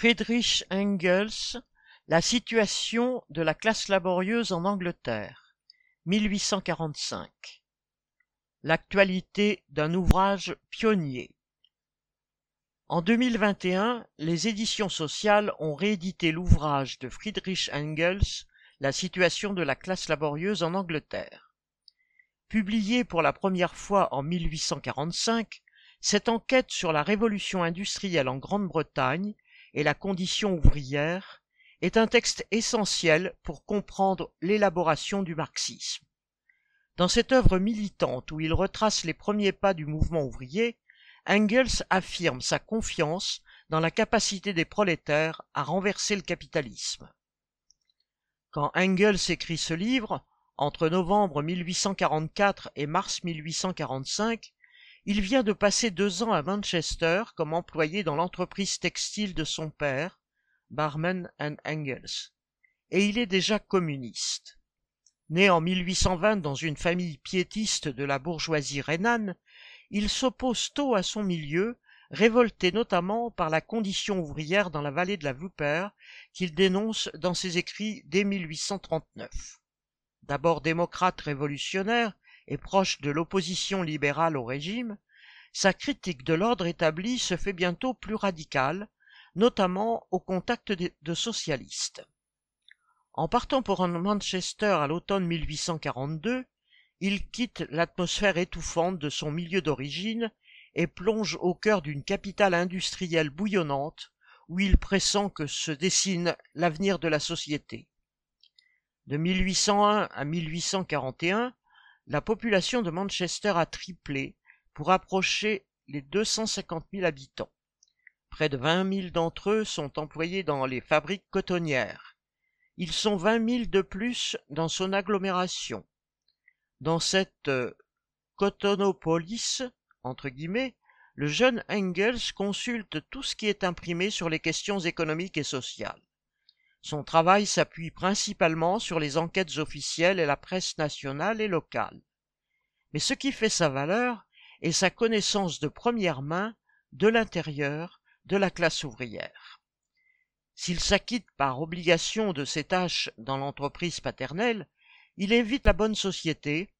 Friedrich Engels La situation de la classe laborieuse en Angleterre, 1845. L'actualité d'un ouvrage pionnier. En 2021, les éditions sociales ont réédité l'ouvrage de Friedrich Engels La situation de la classe laborieuse en Angleterre. Publié pour la première fois en 1845, cette enquête sur la révolution industrielle en Grande-Bretagne et la condition ouvrière est un texte essentiel pour comprendre l'élaboration du marxisme. Dans cette œuvre militante où il retrace les premiers pas du mouvement ouvrier, Engels affirme sa confiance dans la capacité des prolétaires à renverser le capitalisme. Quand Engels écrit ce livre, entre novembre 1844 et mars 1845, il vient de passer deux ans à Manchester comme employé dans l'entreprise textile de son père, Barman and Engels, et il est déjà communiste. Né en 1820 dans une famille piétiste de la bourgeoisie rhénane, il s'oppose tôt à son milieu, révolté notamment par la condition ouvrière dans la vallée de la Wupper, qu'il dénonce dans ses écrits dès 1839. D'abord démocrate révolutionnaire, proche de l'opposition libérale au régime, sa critique de l'ordre établi se fait bientôt plus radicale, notamment au contact de, socialistes. En partant pour Manchester à l'automne 1842, il quitte l'atmosphère étouffante de son milieu d'origine et plonge au cœur d'une capitale industrielle bouillonnante où il pressent que se dessine l'avenir de la société. De 1801 à 1841, la population de Manchester a triplé pour approcher les 250 000 habitants. Près de 20 000 d'entre eux sont employés dans les fabriques cotonnières. Ils sont 20 000 de plus dans son agglomération. Dans cette euh, cotonopolis, entre guillemets, le jeune Engels consulte tout ce qui est imprimé sur les questions économiques et sociales. Son travail s'appuie principalement sur les enquêtes officielles et la presse nationale et locale. Mais ce qui fait sa valeur est sa connaissance de première main de l'intérieur de la classe ouvrière. S'il s'acquitte par obligation de ses tâches dans l'entreprise paternelle, il évite la bonne société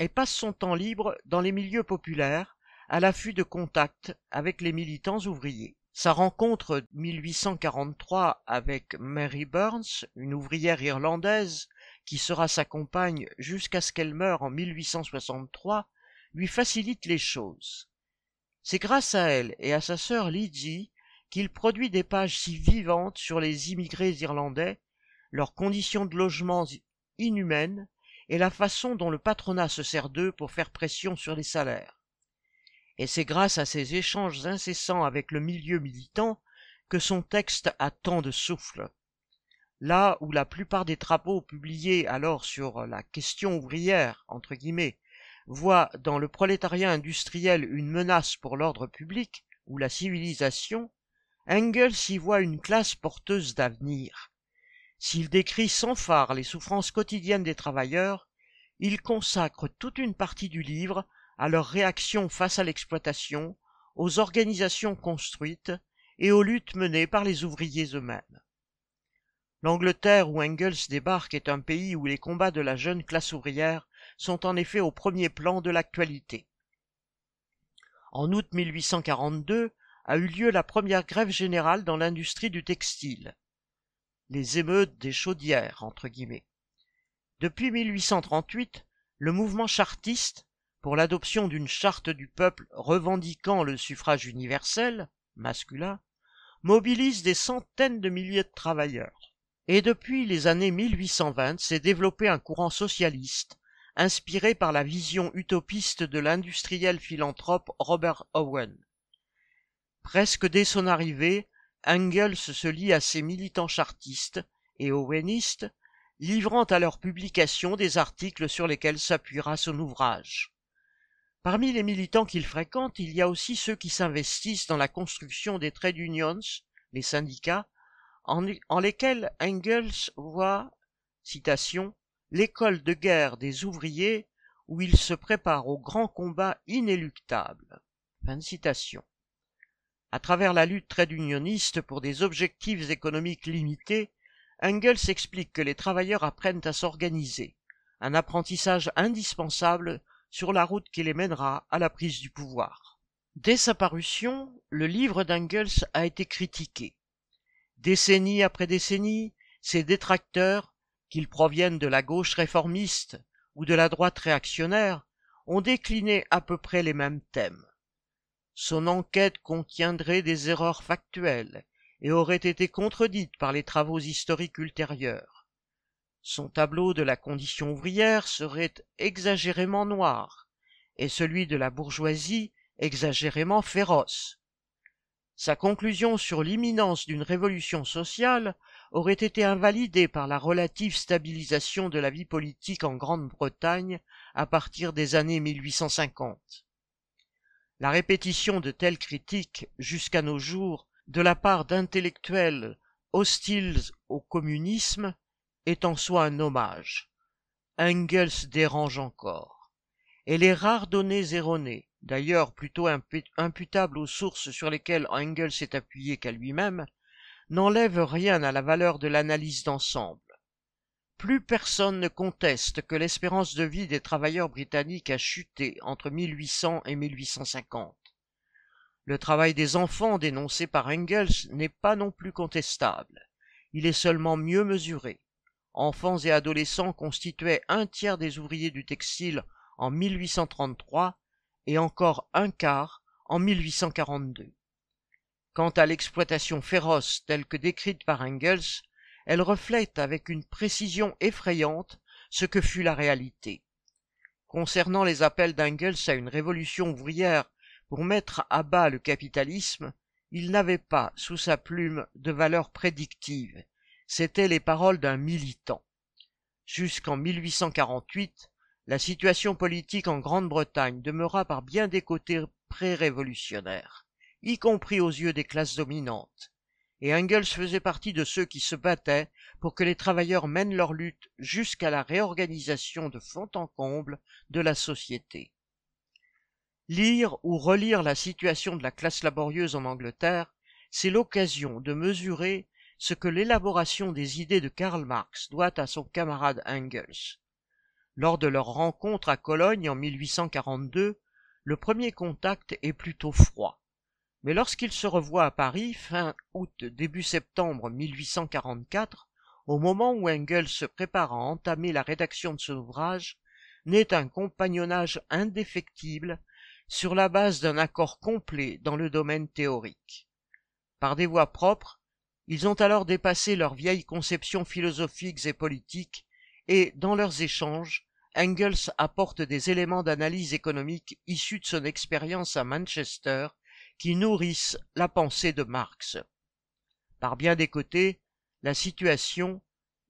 et passe son temps libre dans les milieux populaires à l'affût de contacts avec les militants ouvriers. Sa rencontre 1843 avec Mary Burns, une ouvrière irlandaise qui sera sa compagne jusqu'à ce qu'elle meure en 1863, lui facilite les choses. C'est grâce à elle et à sa sœur Lydie qu'il produit des pages si vivantes sur les immigrés irlandais, leurs conditions de logement inhumaines et la façon dont le patronat se sert d'eux pour faire pression sur les salaires et c'est grâce à ces échanges incessants avec le milieu militant que son texte a tant de souffle. Là où la plupart des travaux publiés alors sur la question ouvrière, entre guillemets, voient dans le prolétariat industriel une menace pour l'ordre public ou la civilisation, Engels y voit une classe porteuse d'avenir. S'il décrit sans phare les souffrances quotidiennes des travailleurs, il consacre toute une partie du livre à leur réaction face à l'exploitation, aux organisations construites et aux luttes menées par les ouvriers eux-mêmes. L'Angleterre où Engels débarque est un pays où les combats de la jeune classe ouvrière sont en effet au premier plan de l'actualité. En août 1842 a eu lieu la première grève générale dans l'industrie du textile. Les émeutes des chaudières, entre guillemets. Depuis 1838, le mouvement chartiste pour l'adoption d'une charte du peuple revendiquant le suffrage universel, masculin, mobilise des centaines de milliers de travailleurs. Et depuis les années 1820 s'est développé un courant socialiste, inspiré par la vision utopiste de l'industriel philanthrope Robert Owen. Presque dès son arrivée, Engels se lie à ses militants chartistes et owenistes, livrant à leur publication des articles sur lesquels s'appuiera son ouvrage. Parmi les militants qu'il fréquente, il y a aussi ceux qui s'investissent dans la construction des trade unions, les syndicats, en, lesquels Engels voit, l'école de guerre des ouvriers où ils se préparent au grand combat inéluctable. À travers la lutte trade unioniste pour des objectifs économiques limités, Engels explique que les travailleurs apprennent à s'organiser, un apprentissage indispensable sur la route qui les mènera à la prise du pouvoir. Dès sa parution, le livre d'Engels a été critiqué. Décennie après décennie, ses détracteurs, qu'ils proviennent de la gauche réformiste ou de la droite réactionnaire, ont décliné à peu près les mêmes thèmes. Son enquête contiendrait des erreurs factuelles et aurait été contredite par les travaux historiques ultérieurs. Son tableau de la condition ouvrière serait exagérément noir, et celui de la bourgeoisie exagérément féroce. Sa conclusion sur l'imminence d'une révolution sociale aurait été invalidée par la relative stabilisation de la vie politique en Grande-Bretagne à partir des années 1850. La répétition de telles critiques jusqu'à nos jours de la part d'intellectuels hostiles au communisme est en soi un hommage. Engels dérange encore. Et les rares données erronées, d'ailleurs plutôt imputables aux sources sur lesquelles Engels s'est appuyé qu'à lui-même, n'enlèvent rien à la valeur de l'analyse d'ensemble. Plus personne ne conteste que l'espérance de vie des travailleurs britanniques a chuté entre 1800 et 1850. Le travail des enfants dénoncé par Engels n'est pas non plus contestable. Il est seulement mieux mesuré enfants et adolescents constituaient un tiers des ouvriers du textile en 1833 et encore un quart en 1842. Quant à l'exploitation féroce telle que décrite par Engels, elle reflète avec une précision effrayante ce que fut la réalité. Concernant les appels d'Engels à une révolution ouvrière pour mettre à bas le capitalisme, il n'avait pas, sous sa plume, de valeur prédictive, c'étaient les paroles d'un militant. Jusqu'en 1848, la situation politique en Grande-Bretagne demeura par bien des côtés pré-révolutionnaire, y compris aux yeux des classes dominantes, et Engels faisait partie de ceux qui se battaient pour que les travailleurs mènent leur lutte jusqu'à la réorganisation de fond en comble de la société. Lire ou relire la situation de la classe laborieuse en Angleterre, c'est l'occasion de mesurer ce que l'élaboration des idées de Karl Marx doit à son camarade Engels. Lors de leur rencontre à Cologne en 1842, le premier contact est plutôt froid. Mais lorsqu'ils se revoient à Paris, fin août début septembre 1844, au moment où Engels se prépare à entamer la rédaction de son ouvrage, naît un compagnonnage indéfectible sur la base d'un accord complet dans le domaine théorique. Par des voies propres, ils ont alors dépassé leurs vieilles conceptions philosophiques et politiques, et, dans leurs échanges, Engels apporte des éléments d'analyse économique issus de son expérience à Manchester qui nourrissent la pensée de Marx. Par bien des côtés, la situation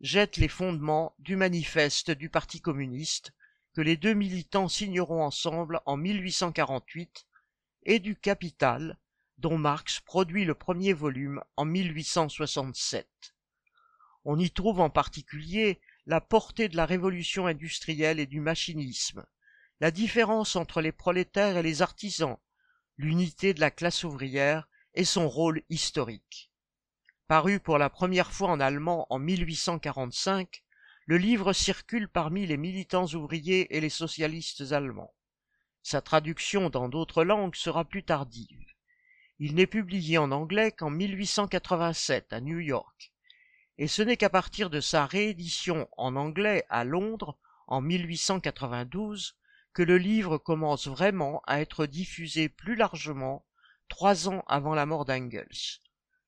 jette les fondements du manifeste du Parti communiste que les deux militants signeront ensemble en 1848 et du Capital dont Marx produit le premier volume en 1867. On y trouve en particulier la portée de la révolution industrielle et du machinisme, la différence entre les prolétaires et les artisans, l'unité de la classe ouvrière et son rôle historique. Paru pour la première fois en allemand en 1845, le livre circule parmi les militants ouvriers et les socialistes allemands. Sa traduction dans d'autres langues sera plus tardive. Il n'est publié en anglais qu'en 1887 à New York, et ce n'est qu'à partir de sa réédition en anglais à Londres en 1892 que le livre commence vraiment à être diffusé plus largement trois ans avant la mort d'Engels.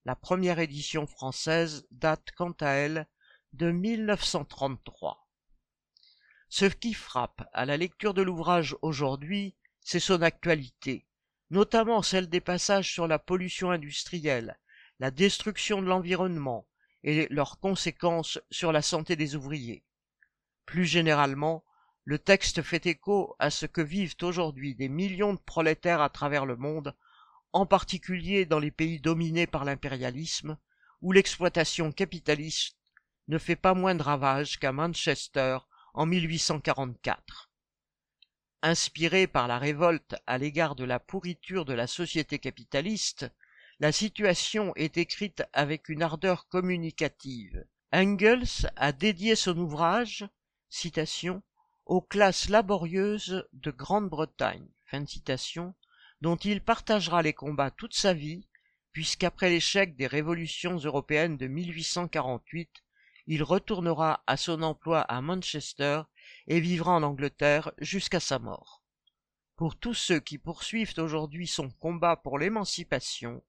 La première édition française date quant à elle de 1933. Ce qui frappe à la lecture de l'ouvrage aujourd'hui, c'est son actualité, notamment celle des passages sur la pollution industrielle, la destruction de l'environnement et leurs conséquences sur la santé des ouvriers. Plus généralement, le texte fait écho à ce que vivent aujourd'hui des millions de prolétaires à travers le monde, en particulier dans les pays dominés par l'impérialisme, où l'exploitation capitaliste ne fait pas moins de ravages qu'à Manchester en 1844. Inspiré par la révolte à l'égard de la pourriture de la société capitaliste, La situation est écrite avec une ardeur communicative. Engels a dédié son ouvrage, aux classes laborieuses de Grande-Bretagne, dont il partagera les combats toute sa vie, puisqu'après l'échec des révolutions européennes de 1848, il retournera à son emploi à Manchester et vivra en Angleterre jusqu'à sa mort. Pour tous ceux qui poursuivent aujourd'hui son combat pour l'émancipation,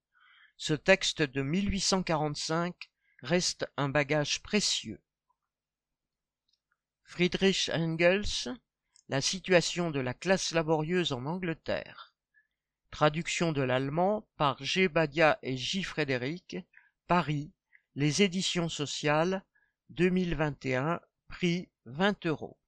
ce texte de 1845 reste un bagage précieux. Friedrich Engels, La situation de la classe laborieuse en Angleterre. Traduction de l'allemand par G. Badia et J. Frédéric, Paris, Les Éditions sociales, 2021, prix 20 euros.